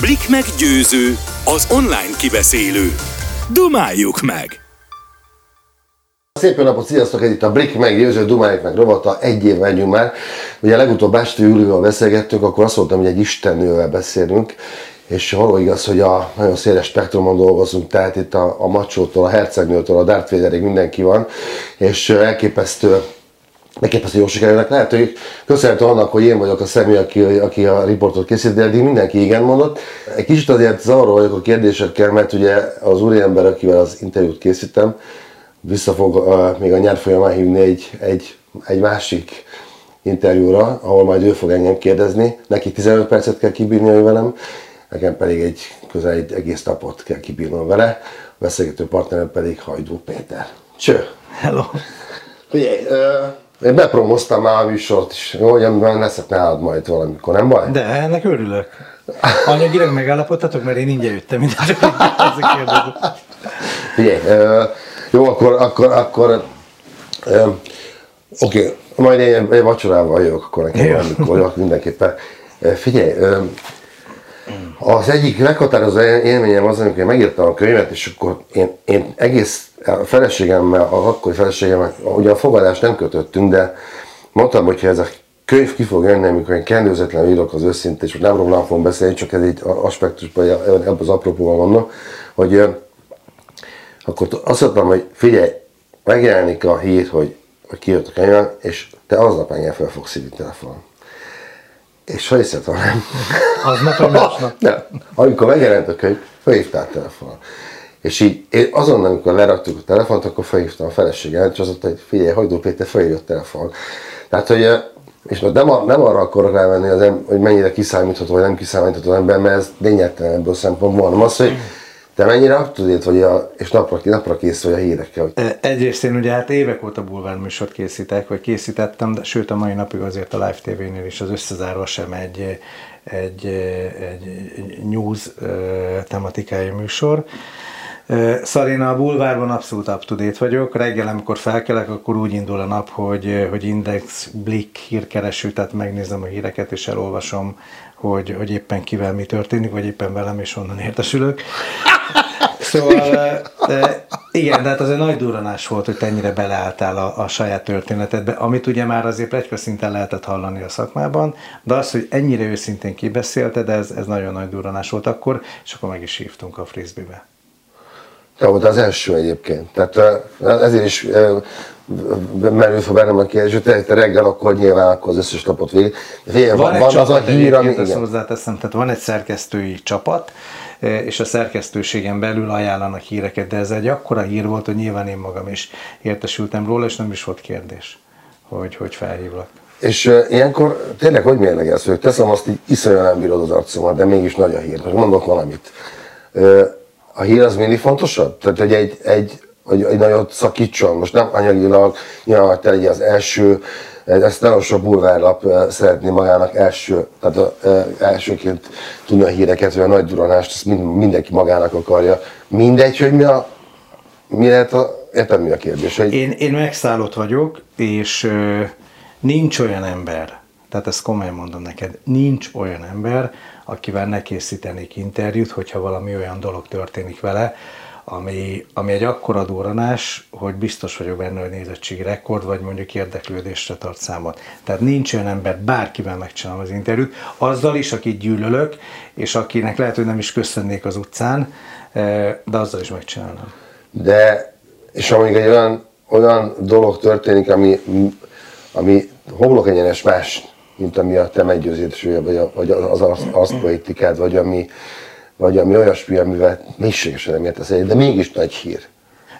Blik meg győző, az online kibeszélő. Dumáljuk meg! Szép jó napot, sziasztok! Itt a Brick meg győző Dumáljuk meg rovata, egy év megyünk már. Ugye legutóbb Bástő Júlival beszélgettünk, akkor azt mondtam, hogy egy istennővel beszélünk, és való igaz, hogy a nagyon széles spektrumon dolgozunk, tehát itt a, a macsótól, a hercegnőtől, a Darth Vaderig mindenki van, és elképesztő elképesztő jó sikerülnek. Lehet, hogy köszönhető annak, hogy én vagyok a személy, aki, aki a riportot készít, de eddig mindenki igen mondott. Egy kicsit azért zavaró vagyok a kérdésekkel, mert ugye az úriember, akivel az interjút készítem, vissza fog uh, még a nyár folyamán hívni egy, egy, egy másik interjúra, ahol majd ő fog engem kérdezni. Neki 15 percet kell kibírni velem, nekem pedig egy közel egy egész napot kell kibírnom vele, a beszélgető partnerem pedig Hajdú Péter. Cső! Hello! Figyelj, uh, én bepromoztam már a műsort is, jó, hogy leszek nálad majd valamikor, nem baj? De ennek örülök. Anyagilag megállapodtatok, mert én ingyen jöttem. Figyelj, uh, jó, akkor, akkor, akkor oké, okay. majd én egy vacsorával jövök, akkor nekem valamikor, mindenképpen. Figyelj, az egyik meghatározó élményem az, amikor én megírtam a könyvet, és akkor én, én egész a feleségemmel, a akkori feleségemmel, ugye a fogadást nem kötöttünk, de mondtam, hogy ez a könyv ki fog jönni, amikor én kendőzetlen írok az őszinte, és nem rólam fogom beszélni, csak ez egy aspektusban, ebben az apropóban mondom, hogy akkor azt mondtam, hogy figyelj, megjelenik a hír, hogy, hogy kijött a könyv, és te aznap engem fel fogsz hívni telefonon. És ha hiszed, ha nem. Aznap, vagy másnap? Nem. Amikor megjelent a könyv, felhívtál telefonon. És így én azonnal, amikor leraktuk a telefont, akkor felhívtam a feleséget, és azt mondta, hogy figyelj, Hajdó Péter felhívott telefon. Tehát, hogy és nem, nem arra akarok rávenni, az em, hogy mennyire kiszámítható, vagy nem kiszámítható ember, mert ez lényegtelen ebből a szempontból, hanem az, hogy te mennyire up vagy, a, és napra, napra kész vagy a hírekkel? Hogy... Egyrészt én ugye hát évek óta bulvár műsort készítek, vagy készítettem, de sőt a mai napig azért a Live TV-nél is az összezárva sem egy, egy, egy news tematikai műsor. Én a bulvárban abszolút up to date vagyok. Reggel, amikor felkelek, akkor úgy indul a nap, hogy, hogy Index, Blick, hírkereső, tehát megnézem a híreket és elolvasom, hogy, hogy éppen kivel mi történik, vagy éppen velem, és onnan értesülök. Szóval igen, de hát az egy nagy duranás volt, hogy te ennyire beleálltál a, a saját történetedbe, amit ugye már azért plegyka szinten lehetett hallani a szakmában, de az, hogy ennyire őszintén kibeszélted, ez, ez nagyon nagy duranás volt akkor, és akkor meg is hívtunk a frisbee-be. Te volt az első egyébként. Tehát ezért is merül fel bennem a kérdés, hogy te, te reggel akkor nyilván akkor az összes lapot végig. Van, van, van az a hír, ami... Ezt hozzáteszem, tehát van egy szerkesztői csapat, és a szerkesztőségen belül ajánlanak híreket, de ez egy akkora hír volt, hogy nyilván én magam is értesültem róla, és nem is volt kérdés, hogy, hogy felhívlak. És uh, ilyenkor tényleg hogy mérlegelsz, hogy teszem azt, hogy iszonyúan nem bírod az arcomat, de mégis nagy a hír. Most mondok valamit. Uh, a hír az mindig fontosabb? Tehát, hogy egy, egy, hogy egy nagyot szakítson, most nem anyagilag, nyilván te legyen az első, ezt nagyon sok bulvárlap szeretné magának első, tehát elsőként tudni a híreket, vagy a nagy duranást, ezt mindenki magának akarja. Mindegy, hogy mi a, mi lehet a, értem mi a kérdés? Hogy... Én, én megszállott vagyok, és ö, nincs olyan ember, tehát ezt komolyan mondom neked, nincs olyan ember, akivel ne készítenék interjút, hogyha valami olyan dolog történik vele, ami, ami egy akkora duranás, hogy biztos vagyok benne, hogy nézettségi rekord, vagy mondjuk érdeklődésre tart számot. Tehát nincs olyan ember, bárkivel megcsinálom az interjút, azzal is, akit gyűlölök, és akinek lehet, hogy nem is köszönnék az utcán, eh, de azzal is megcsinálom. De, és amíg egy olyan, olyan dolog történik, ami, ami homlok egyenes más mint ami a te meggyőzésed, vagy, a, vagy az, az, az poetikád, vagy ami, vagy ami olyasmi, amivel mélységesen nem értesz de mégis nagy hír.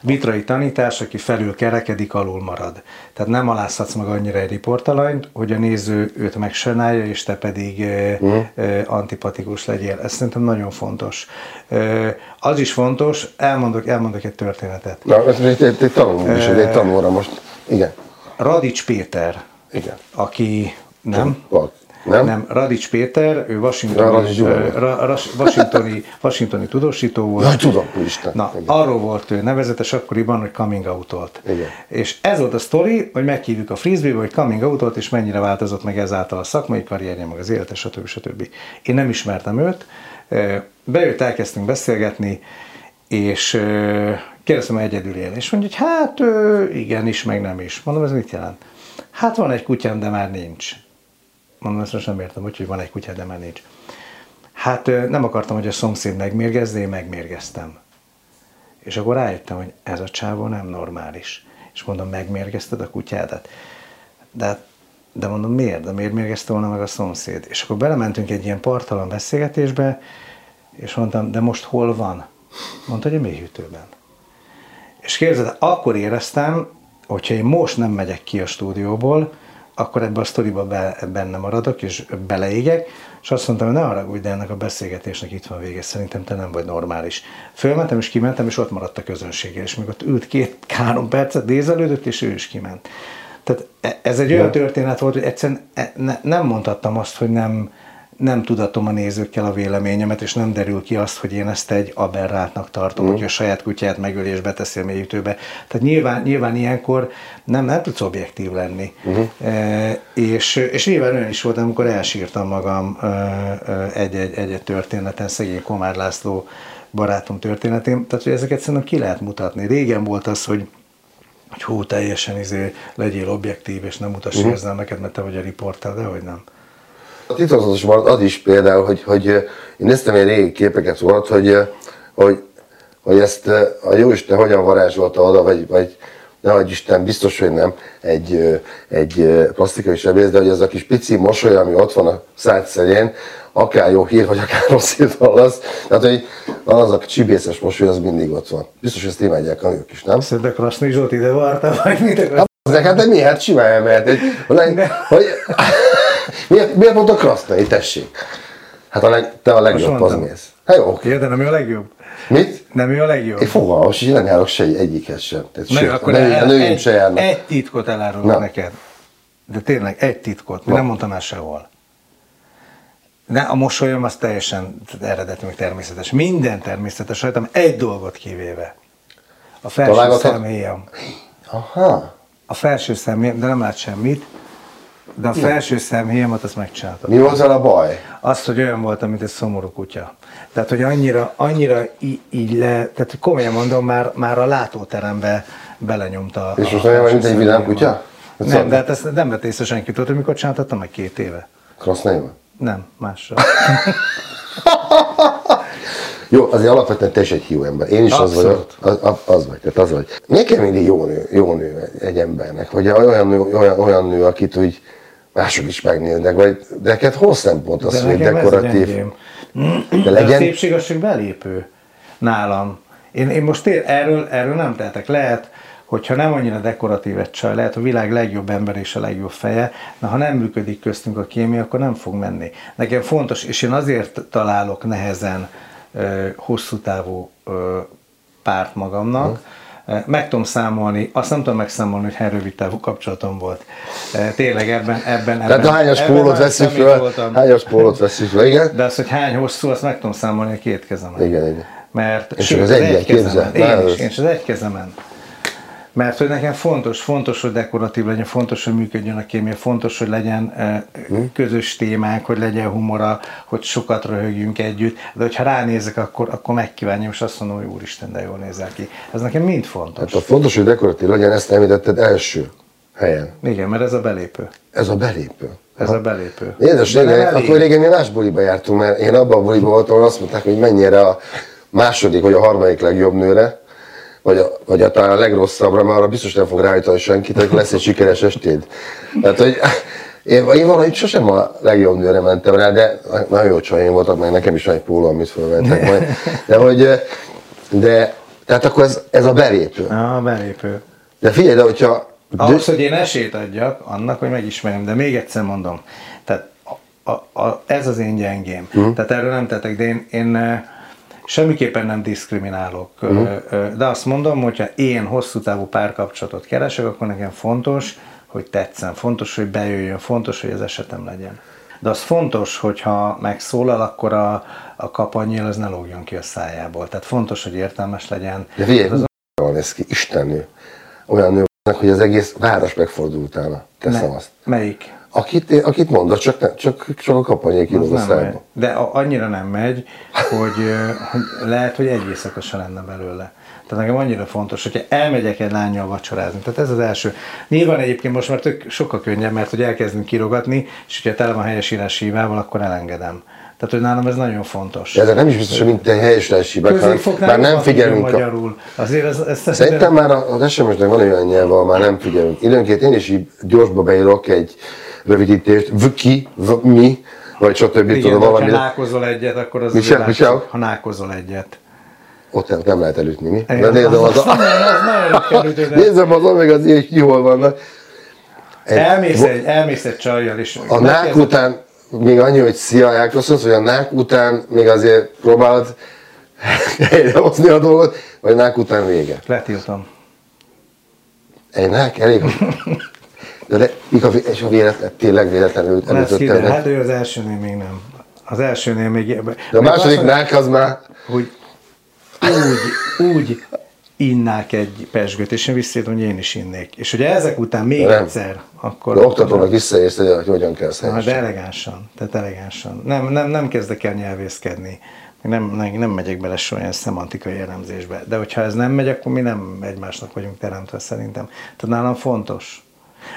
Vitrai tanítás, aki felül kerekedik, alul marad. Tehát nem alázhatsz meg annyira egy riportalanyt, hogy a néző őt megsajnálja, és te pedig uh-huh. antipatikus legyél. Ez szerintem nagyon fontos. Az is fontos, elmondok, elmondok egy történetet. Na, ez egy tanuló is, egy tanulóra most. Igen. Radics Péter, Igen. aki nem? Nem? nem Radics Péter, ő Washingtoni, ra, Washingtoni, Washingtoni tudósító volt. Jaj, tudom, úristen. Na, Igen. arról volt ő nevezetes akkoriban, hogy coming out volt. Igen. És ez volt a sztori, hogy meghívjuk a frisbee hogy coming out volt, és mennyire változott meg ezáltal a szakmai karrierje, meg az élete, stb. stb. Én nem ismertem őt, bejött, elkezdtünk beszélgetni, és kérdeztem, hogy egyedül él. És mondja, hogy hát igen is, meg nem is. Mondom, ez mit jelent? Hát van egy kutyám, de már nincs. Mondom, ezt most nem értem, hogy, van egy kutya, de már nincs. Hát nem akartam, hogy a szomszéd megmérgezze, én megmérgeztem. És akkor rájöttem, hogy ez a csávó nem normális. És mondom, megmérgezted a kutyádat? De, de mondom, miért? De miért mérgezte volna meg a szomszéd? És akkor belementünk egy ilyen partalan beszélgetésbe, és mondtam, de most hol van? Mondta, hogy a mélyhűtőben. És képzeld, akkor éreztem, hogyha én most nem megyek ki a stúdióból, akkor ebbe a sztoriba be, benne maradok, és beleégek, és azt mondtam, hogy ne haragudj, de ennek a beszélgetésnek itt van vége, szerintem te nem vagy normális. Fölmentem, és kimentem, és ott maradt a közönsége, és még ott ült két-három percet, nézelődött, és ő is kiment. Tehát e- ez egy olyan történet volt, hogy egyszerűen e- ne, nem mondhattam azt, hogy nem, nem tudatom a nézőkkel a véleményemet, és nem derül ki azt, hogy én ezt egy aberrátnak tartom, Mhm. hogy a saját kutyát megöli és beteszi a mélyütőbe. Tehát nyilván, nyilván ilyenkor nem, nem tudsz objektív lenni. Mhm. Uh-huh. E, és, és nyilván olyan is volt, amikor elsírtam magam e, e, egy-egy, egy-egy történeten, szegény Komár László barátom történetén. Tehát, hogy ezeket szerintem ki lehet mutatni. Régen volt az, hogy hogy hú, teljesen izé, legyél objektív, és nem mutass uh-huh. érzelmeket, mert te vagy a riporter, de hogy nem. A titokzatos marad az is például, hogy, hogy én néztem egy régi képeket volt, hogy, hogy, hogy ezt a Jóisten hogyan varázsolta oda, vagy, vagy ne adj Isten, biztos, hogy nem, egy, egy plastikai sebész, de hogy ez a kis pici mosoly, ami ott van a szád szerén, akár jó hír, vagy akár rossz hírt hallasz, tehát hogy az a csibészes mosoly, az mindig ott van. Biztos, hogy ezt imádják a nők is, nem? Szerinted Krasznyi Zsolt ide varta, vagy mit akarsz? Hát de? Hát simán elmehet. Hogy, hogy, hogy, miért, miért mondta Krasznai, tessék? Hát a leg, te a legjobb, az mondtam. mész. Hát jó, oké. Ja, de nem ő a legjobb? Mit? Nem ő a legjobb? Én fogalmam, hogy nem járok se egyikhez sem. Tehát, Na, sőt, akkor a el, nőim egy, se járnak. egy titkot elárulok Na. neked. De tényleg, egy titkot. Na. Nem mondtam el sehol. De a mosolyom az teljesen eredeti, meg természetes. Minden természetes rajtam, egy dolgot kivéve. A felső Találgathat? szemhéjam. Aha. A felső szemhéjam, de nem lát semmit, de a felső szemhéjamat azt megcsináltam. Mi volt vele a baj? Azt, hogy olyan voltam, mint egy szomorú kutya. Tehát, hogy annyira, annyira így, így le, tehát hogy komolyan mondom, már, már a látóterembe belenyomta. És most olyan, mint egy vidám kutya? Vagy Nem, szóval- de hát ezt nem vett észre senki. Tudod, mikor csináltattam meg két éve? Krasznai van? Nem, másra. Jó, azért alapvetően te is egy hiú ember. Én is az Abszolút. vagyok. Az, az vagy, tehát az vagy. Miért kell mindig jó nő, jó nő egy- egy embernek? Vagy olyan nő, olyan, olyan nő akit úgy mások is megnéznek, vagy neked hol szempont az, De hogy a dekoratív? De De a legyen, szépség az csak belépő nálam. Én, én most tér, erről, erről nem tehetek. Lehet, hogyha nem annyira dekoratív egy csaj, lehet a világ legjobb ember és a legjobb feje, de ha nem működik köztünk a kémia, akkor nem fog menni. Nekem fontos, és én azért találok nehezen ö, hosszú távú ö, párt magamnak, Ö, meg tudom számolni, azt nem tudom megszámolni, hogy hány rövid távú kapcsolatom volt. Ö, Tényleg ebben, ebben, tehát ebben, hányas pólót személy föl, hányas pólót veszünk föl, igen? De az, hogy hány hosszú, azt meg tudom számolni a két kezemen. Igen, igen. Mert És sőt, az az egyen, egy kezemen. képzel? Én is, én is az egy kezemen. Mert hogy nekem fontos, fontos, hogy dekoratív legyen, fontos, hogy működjön a kémia, fontos, hogy legyen eh, Hm? közös témák, hogy legyen humora, hogy sokat röhögjünk együtt, de hogyha ránézek, akkor, akkor megkívánjam, és azt mondom, hogy úristen, de jól nézel ki. Ez nekem mind fontos. Tehát a fontos, hogy dekoratív legyen, ezt említetted első helyen. Igen, mert ez a belépő. Ez a belépő. Ez a belépő. Édes, De régen, akkor régen mi más buliba jártunk, mert én abban a buliba voltam, ahol azt mondták, hogy mennyire a második vagy a harmadik legjobb nőre, vagy, a, vagy a, talán a legrosszabbra, mert arra biztos nem fog ráállítani senki, tehát lesz egy sikeres estéd. Tehát, hogy én, én valahogy sosem a legjobb nőre mentem rá, de nagyon jó csajaim voltak, meg nekem is van egy póló, amit felvettek majd. De hogy, de, tehát akkor ez, ez a belépő. A belépő. De figyelj, de hogyha Ahhoz, hogy én esélyt adjak annak, hogy megismerjem, de még egyszer mondom, tehát a, a, a, ez az én gyengém. Uh-huh. Tehát erről nem tettek, de én, én eh, semmiképpen nem diszkriminálok. Uh-huh. De azt mondom, hogyha én hosszú távú párkapcsolatot keresek, akkor nekem fontos, hogy tetszen, fontos, hogy bejöjjön, fontos, hogy az esetem legyen. de az fontos, hogyha megszólal, akkor a, a kapanyél az ne lógjon ki a szájából. Tehát fontos, hogy értelmes legyen. De figyelj, az van ez ki, istennő. Olyan nő, hogy az egész város megfordul utána. Teszem Ne- azt. Melyik? Akit, akit mondod, csak, csak, csak a kapanyék kilóg a szájba. De a- annyira nem megy, hogy, hogy lehet, hogy egy éjszaka se lenne belőle. Tehát nekem annyira fontos, hogyha elmegyek egy lányjal vacsorázni. Tehát ez az első. Nyilván egyébként most már tök sokkal könnyebb, mert hogy elkezdünk kirogatni, és hogyha tele van helyesírás hívával, akkor elengedem. Tehát, hogy nálam ez nagyon fontos. De nem is biztos, hogy mint egy helyes hibák, már nem figyelünk. A, magyarul. Azért ez, ez szerintem már az SMS-nek van olyan nyelve, ahol már nem figyelünk. Időnként én is így gyorsba beírok egy rövidítést, vki, v- mi, vagy stb. igen, tudom de ha valami. nákozol egyet, akkor az Mi azért se- mi látszik, se? ha nákozol egyet. Ott nem, lehet elütni, mi? De Igen, nézem az, az, nagyon- az de- nézem az omega az hogy ki hol vannak. Egy- Elmész egy, elmész egy csajjal, és A nák után még annyi, hogy szia, elköszönsz, hogy a nák után még azért próbálod helyrehozni a dolgot, vagy nák után vége. Letiltom. Egy nák elég. De, de míg a, vé- és a véletlen, tényleg véletlenül kiderül, előttem. hát ő az elsőnél még nem. Az elsőnél még... De a második nák az már Hogy úgy, úgy innák egy pesgőt, és én visszaírom, hogy én is innék. És hogy ezek után még Nem. egyszer, akkor... de oktatónak visszaérsz, hogy hogy hogyan kell Na, de elegánsan, tehát elegánsan. Nem, nem, nem kezdek el nyelvészkedni. Nem, nem, nem megyek bele soha ilyen szemantikai elemzésbe. De hogyha ez nem megy, akkor mi nem egymásnak vagyunk teremtve szerintem. Tehát nálam fontos.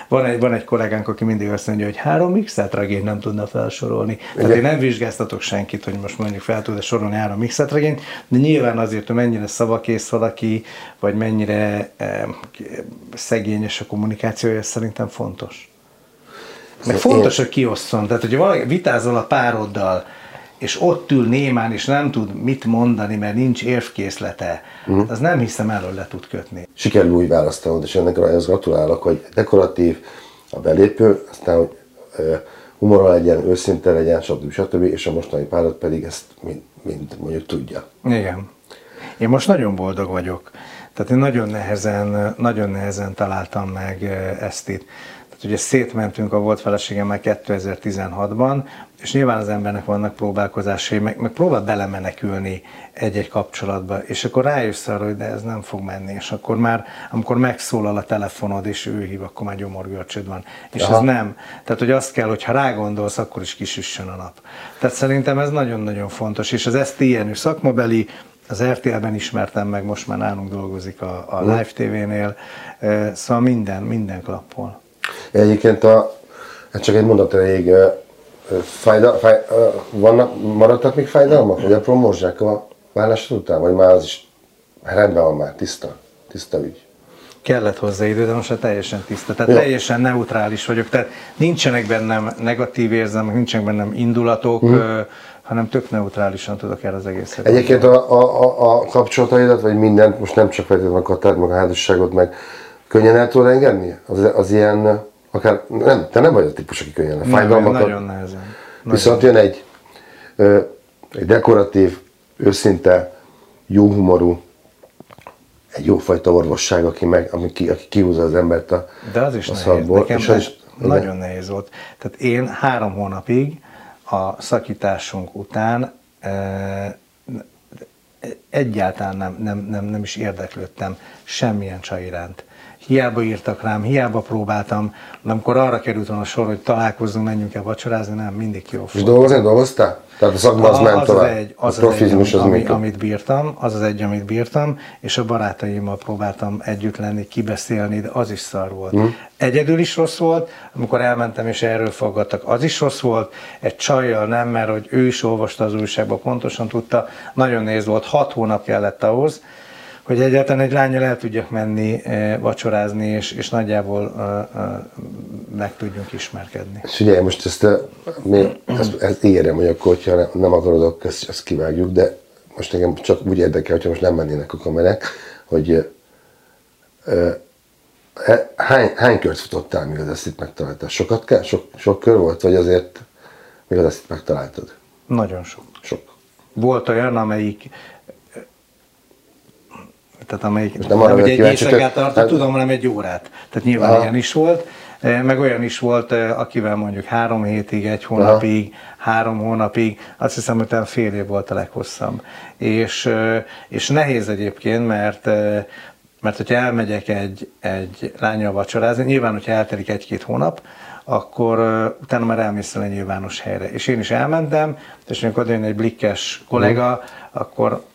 Van egy, van egy kollégánk, aki mindig azt mondja, hogy három x-et regényt nem tudna felsorolni. Tehát Igen. én nem vizsgáztatok senkit, hogy most mondjuk fel tud-e sorolni három x regényt, de nyilván azért, hogy mennyire szavakész valaki, vagy mennyire eh, szegényes a kommunikációja, ez szerintem fontos. Meg Én- fontos, hogy kiosszon. Tehát, hogyha valaki vitázol a pároddal, és ott ül némán, és nem tud mit mondani, mert nincs érvkészlete, uh-huh. az nem hiszem el, hogy le tud kötni. Sikerül úgy választanod, és ennek ahhoz gratulálok, hogy dekoratív a belépő, aztán hogy humora legyen, őszinte legyen, stb. stb. És a mostani párod pedig ezt mind, mind mondjuk tudja. Igen. Én most nagyon boldog vagyok. Tehát én nagyon nehezen, nagyon nehezen találtam meg ezt itt. Tehát ugye szétmentünk a volt feleségemmel 2016-ban, és nyilván az embernek vannak próbálkozásai, meg, meg próbál belemenekülni egy-egy kapcsolatba, és akkor rájössz arra, hogy de ez nem fog menni, és akkor már, amikor megszólal a telefonod, és ő hív, akkor már gyomorgörcsöd van. És Aha. ez nem. Tehát, hogy azt kell, hogy ha rágondolsz, akkor is kisüssön a nap. Tehát szerintem ez nagyon-nagyon fontos, és az STN szakmabeli, az RTL-ben ismertem meg, most már nálunk dolgozik a, a Live TV-nél, szóval minden, minden klappol. Egyébként a, ez csak egy mondat elég, ö, ö, fájda, fáj, vannak, maradtak még fájdalmak, hogy apró morzsák a vállásod után, vagy már az is rendben van már, tiszta, tiszta ügy. Kellett hozzá idő, de most már teljesen tiszta. Tehát Jó. teljesen neutrális vagyok. Tehát nincsenek bennem negatív érzelmek, nincsenek bennem indulatok, ö, hanem tök neutrálisan tudok erre az egészet. Egyébként a, a, a, a kapcsolataidat, vagy mindent, most nem csak feltétlenül a katárt, meg a házasságot, meg könnyen el tudod engedni? Az, az ilyen, akár, nem, te nem vagy a típus, aki könnyen. A nagyon, fájdalmakat, nagyon nehezen. Viszont jön egy, ö, egy dekoratív, őszinte, jó humorú, egy jófajta orvosság, aki, meg, ami ki, aki kihúzza az embert a, De az is a nehéz. szakból. Nekem és az is, nagyon nehéz volt. Tehát én három hónapig a szakításunk után eh, egyáltalán nem, nem, nem, nem is érdeklődtem semmilyen csaj iránt. Hiába írtak rám, hiába próbáltam, de amikor arra került volna a sor, hogy találkozzunk, menjünk el vacsorázni, nem, mindig jó És dolgozni, dolgoztál? Tehát a szakma az, ment tovább. egy, a az, profizmus az, az, egy, ami, még amit bírtam, az az egy, amit bírtam, és a barátaimmal próbáltam együtt lenni, kibeszélni, de az is szar volt. Mm. Egyedül is rossz volt, amikor elmentem és erről fogadtak, az is rossz volt, egy csajjal nem, mert hogy ő is olvasta az újságban, pontosan tudta, nagyon néz volt, hat hónap kellett ahhoz, hogy egyáltalán egy lányjal el tudjak menni eh, vacsorázni, és, és nagyjából eh, eh, meg tudjunk ismerkedni. Ugye most ezt, mi, ezt, ezt ígérem, hogy akkor, hogyha nem, akarod, akkor ezt, ezt kivágjuk, de most engem csak úgy érdekel, hogyha most nem mennének a kamerák, hogy e- hány, hány kört futottál, míg az ezt itt megtaláltál? Sokat kell? Sok, sok kör volt, vagy azért még az ezt itt megtaláltad? Nagyon sok. Sok. Volt olyan, amelyik tehát amelyik Most nem arra vagyok egy éjszakát tartott, hát- tudom, hanem egy órát. Tehát nyilván Aha. ilyen is volt. Meg olyan is volt, akivel mondjuk három hétig, egy hónapig, Aha. három hónapig, azt hiszem, hogy talán fél év volt a leghosszabb. És, és nehéz egyébként, mert mert hogyha elmegyek egy, egy lányjal vacsorázni, nyilván, hogyha eltelik egy-két hónap, akkor uh, utána már elmész egy nyilvános helyre. És én is elmentem, és amikor jön egy blikkes kollega, mm. akkor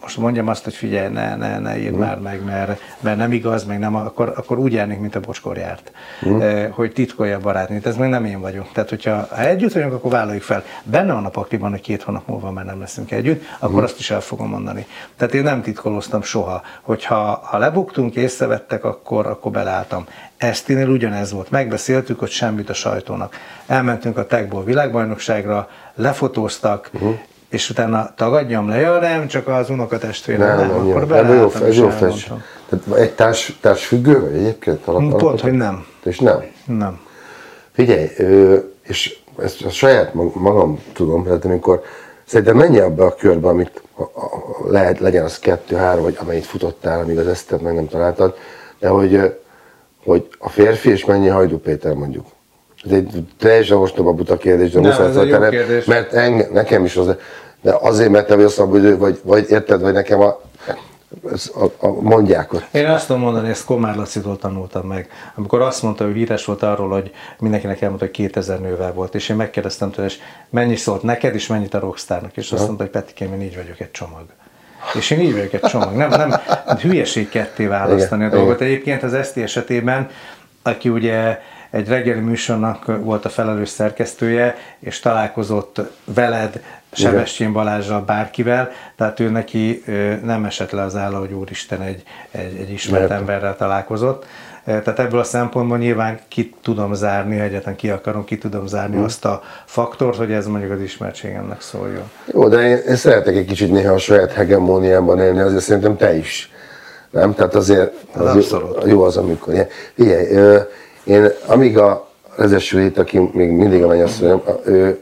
most mondjam azt, hogy figyelj, ne, ne, ne írd mm. már meg, mert, mert nem igaz, meg nem, akkor, akkor úgy járnék, mint a bocskor járt, mm. eh, hogy titkolja a barátnőt, ez meg nem én vagyok. Tehát, hogyha ha együtt vagyunk, akkor vállaljuk fel. Benne van a pakliban, hogy két hónap múlva már nem leszünk együtt, akkor mm. azt is el fogom mondani. Tehát én nem titkoloztam soha, hogyha ha lebuktunk, észrevettek, akkor, akkor beleálltam. Esztinél ugyanez volt. Megbeszéltük, hogy semmit a sajtónak. Elmentünk a Techból világbajnokságra, lefotóztak, uh-huh és utána tagadjam le, ja nem, csak az unokatestvérem, nem, nem, nem, akkor nem, jó, ez jó. Tehát egy társ, társ függő vagy egyébként? Alap, Pont, alapot? hogy nem. És nem? Nem. Figyelj, és ezt a saját magam tudom, tehát amikor szerintem menj abba a körbe, amit lehet, legyen az kettő, három, vagy amennyit futottál, amíg az esztet meg nem találtad, de hogy, hogy a férfi és mennyi Hajdú Péter mondjuk. Ez egy teljesen ostoba buta kérdés, de muszáj feltenni, mert enge, nekem is az, de azért, mert te vagy hogy vagy, vagy érted, vagy nekem a, a, a mondják ott. Én azt tudom mondani, ezt Komár Lacitól tanultam meg. Amikor azt mondta, hogy híres volt arról, hogy mindenkinek elmondta, hogy 2000 nővel volt, és én megkérdeztem tőle, és mennyi szólt neked, és mennyit a Rockstarnak, és azt mondta, hogy Petikém, én így vagyok egy csomag. És én így vagyok egy csomag. Nem, nem hülyeség ketté választani igen, a dolgot. Igen. Egyébként az Eszti esetében, aki ugye egy reggeli műsornak volt a felelős szerkesztője, és találkozott veled, Sebestyén Balázsral, bárkivel, tehát ő neki nem esett le az álla, hogy úristen egy, egy, egy ismert Mert. emberrel találkozott. Tehát ebből a szempontból nyilván ki tudom zárni, ha egyetlen ki akarom, ki tudom zárni mm. azt a faktort, hogy ez mondjuk az ismertségemnek szóljon. Jó, de én, én szeretek egy kicsit néha a saját hegemóniában élni, azért szerintem te is. Nem? Tehát azért az jó, jó az, amikor. Figyelj, én amíg a Rezesülét, aki még mindig a mennyasszonyom, ő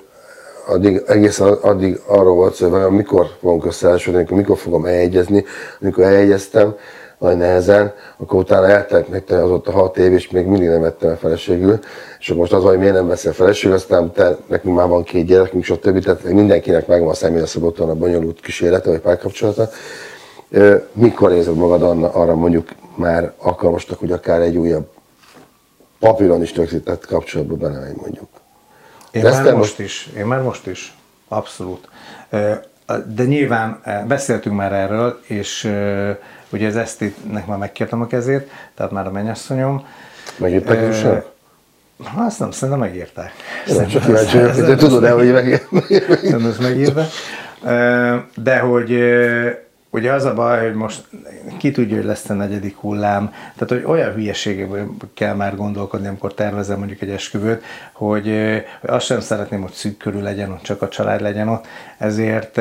addig, egészen addig arról volt szó, hogy mikor fogunk összeállásodni, mikor fogom eljegyezni, amikor eljegyeztem, nagy nehezen, akkor utána eltelt meg az ott a hat év, és még mindig nem vettem el feleségül. És most az, hogy miért nem veszel feleségül, aztán te, nekünk már van két gyerekünk, stb. Tehát mindenkinek megvan a személy a szabottan a bonyolult kísérlete, vagy párkapcsolata. Mikor érzed magad arra mondjuk már alkalmasnak, hogy akár egy újabb papíron is rögzített kapcsolatba belemegy mondjuk. Én De már most, most is, én már most is, abszolút. De nyilván beszéltünk már erről, és ugye az Esztétnek már megkértem a kezét, tehát már a mennyasszonyom. Megírták is sem? Azt nem, szerintem megírták. Csak kíváncsi de tudod el, hogy megírták. Szerintem ezt megírta. De hogy Ugye az a baj, hogy most ki tudja, hogy lesz a negyedik hullám, tehát hogy olyan hülyeségekből kell már gondolkodni, amikor tervezem mondjuk egy esküvőt, hogy, azt sem szeretném, hogy szűk körül legyen ott, csak a család legyen ott, ezért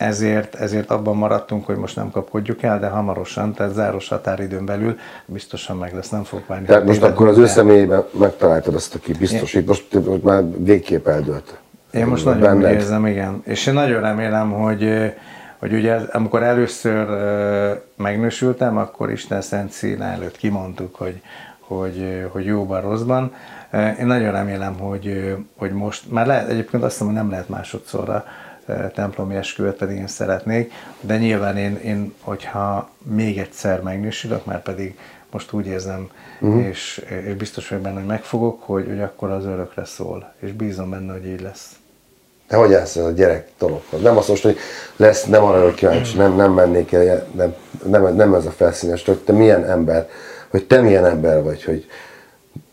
ezért, ezért abban maradtunk, hogy most nem kapkodjuk el, de hamarosan, tehát záros határidőn belül biztosan meg lesz, nem fog várni. Tehát most akkor az ő személyében megtaláltad azt, aki biztosít, most, most már végképp eldőlt. Én most nagyon benned. érzem, igen. És én nagyon remélem, hogy, hogy ugye amikor először megnősültem, akkor Isten szent színe előtt kimondtuk, hogy, hogy, hogy jóban, rosszban. Én nagyon remélem, hogy, hogy most, már lehet, egyébként azt mondom, hogy nem lehet másodszorra templomi esküvőt, pedig én szeretnék, de nyilván én, én hogyha még egyszer megnősülök, már pedig most úgy érzem, uh-huh. és, és biztos vagyok benne, hogy megfogok, hogy, hogy akkor az örökre szól, és bízom benne, hogy így lesz. De hogy állsz ez a gyerek dologhoz? Nem azt most, hogy lesz, nem arra kíváncsi, nem, nem mennék el, nem, nem, nem ez a felszínes, hogy te milyen ember, hogy te milyen ember vagy, hogy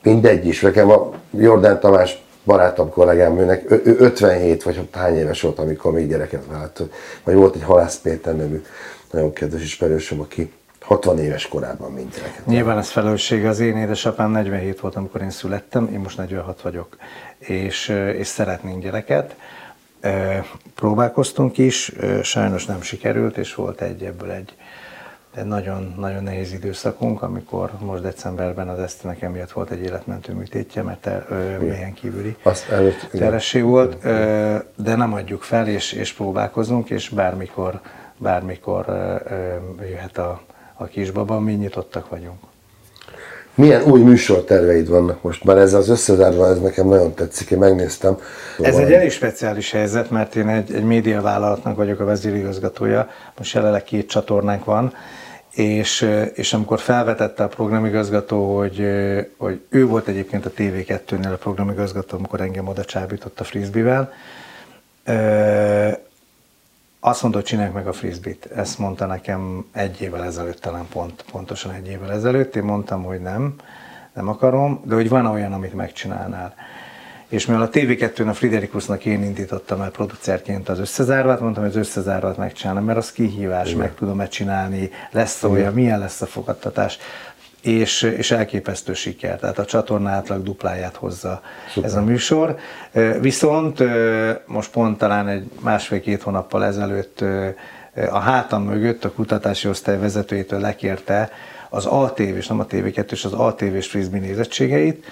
mindegy is. Nekem a Jordán Tamás barátom kollégám, őnek ő 57 vagy hány éves volt, amikor még gyereket vált. Vagy volt egy Halász Péter nevű nagyon kedves ismerősöm, aki 60 éves korában mint gyereket. Nyilván ez felelőssége. Az én édesapám 47 volt, amikor én születtem, én most 46 vagyok, és, és szeretnénk gyereket Próbálkoztunk is, sajnos nem sikerült, és volt egy ebből egy, egy nagyon, nagyon nehéz időszakunk, amikor most decemberben az Esztenek emiatt volt egy életmentő műtétje, mert mélyen kívüli teresség volt, de nem adjuk fel, és, és próbálkozunk, és bármikor, bármikor jöhet a, a kisbaba, mi nyitottak vagyunk. Milyen új műsorterveid vannak most? Már ez az összezárva, ez nekem nagyon tetszik, én megnéztem. Ez Szóval- egy elég speciális helyzet, mert én egy, egy médiavállalatnak vagyok a vezérigazgatója, most jelenleg két csatornánk van, és, és amikor felvetette a programigazgató, hogy, hogy ő volt egyébként a TV2-nél a programigazgató, amikor engem oda csábított a frisbee-vel, ö, azt mondta, hogy csinálják meg a frisbee-t. Ezt mondta nekem egy évvel ezelőtt, talán pont, pontosan egy évvel ezelőtt. Én mondtam, hogy nem, nem akarom, de hogy van olyan, amit megcsinálnál. És mivel a TV2-n a Friderikusnak én indítottam el producerként az összezárvát, mondtam, hogy az összezárvát megcsinálom, mert az kihívás, meg tudom-e csinálni, lesz olyan, milyen lesz a fogadtatás és, és elképesztő siker. Tehát a csatorna átlag dupláját hozza Szuper. ez a műsor. Viszont most pont talán egy másfél-két hónappal ezelőtt a hátam mögött a kutatási osztály vezetőjétől lekérte az ATV, és nem a TV2, és az ATV-s frisbee nézettségeit,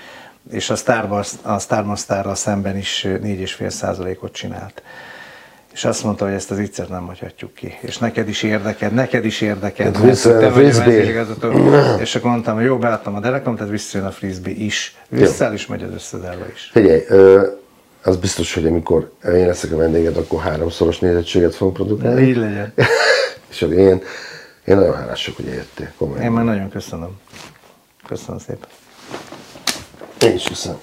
és a Star, a Star Masterral szemben is 4,5 százalékot csinált. És azt mondta, hogy ezt az iccet nem hagyhatjuk ki. És neked is érdeked, neked is visszajön te frisbee. És akkor mondtam, hogy jó, beadtam a derekom, tehát visszajön a frisbee is. Vissza is megy az összezárva is. Figyelj, az biztos, hogy amikor én leszek a vendéged, akkor háromszoros nézettséget fogunk produkálni. Így legyen. És akkor én, én nagyon hálás hogy eljöttél. Komolyan. Én már nagyon köszönöm. Köszönöm szépen. Én is köszönöm.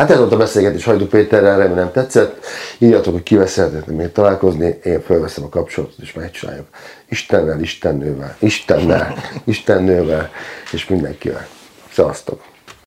Hát ez volt a beszélgetés Hajdú Péterrel, remélem tetszett. Írjatok, hogy kivel szeretnétek még találkozni, én felveszem a kapcsolatot és megcsináljuk. Istennel, Istennővel, Istennel, Istennővel és mindenkivel. Szevasztok!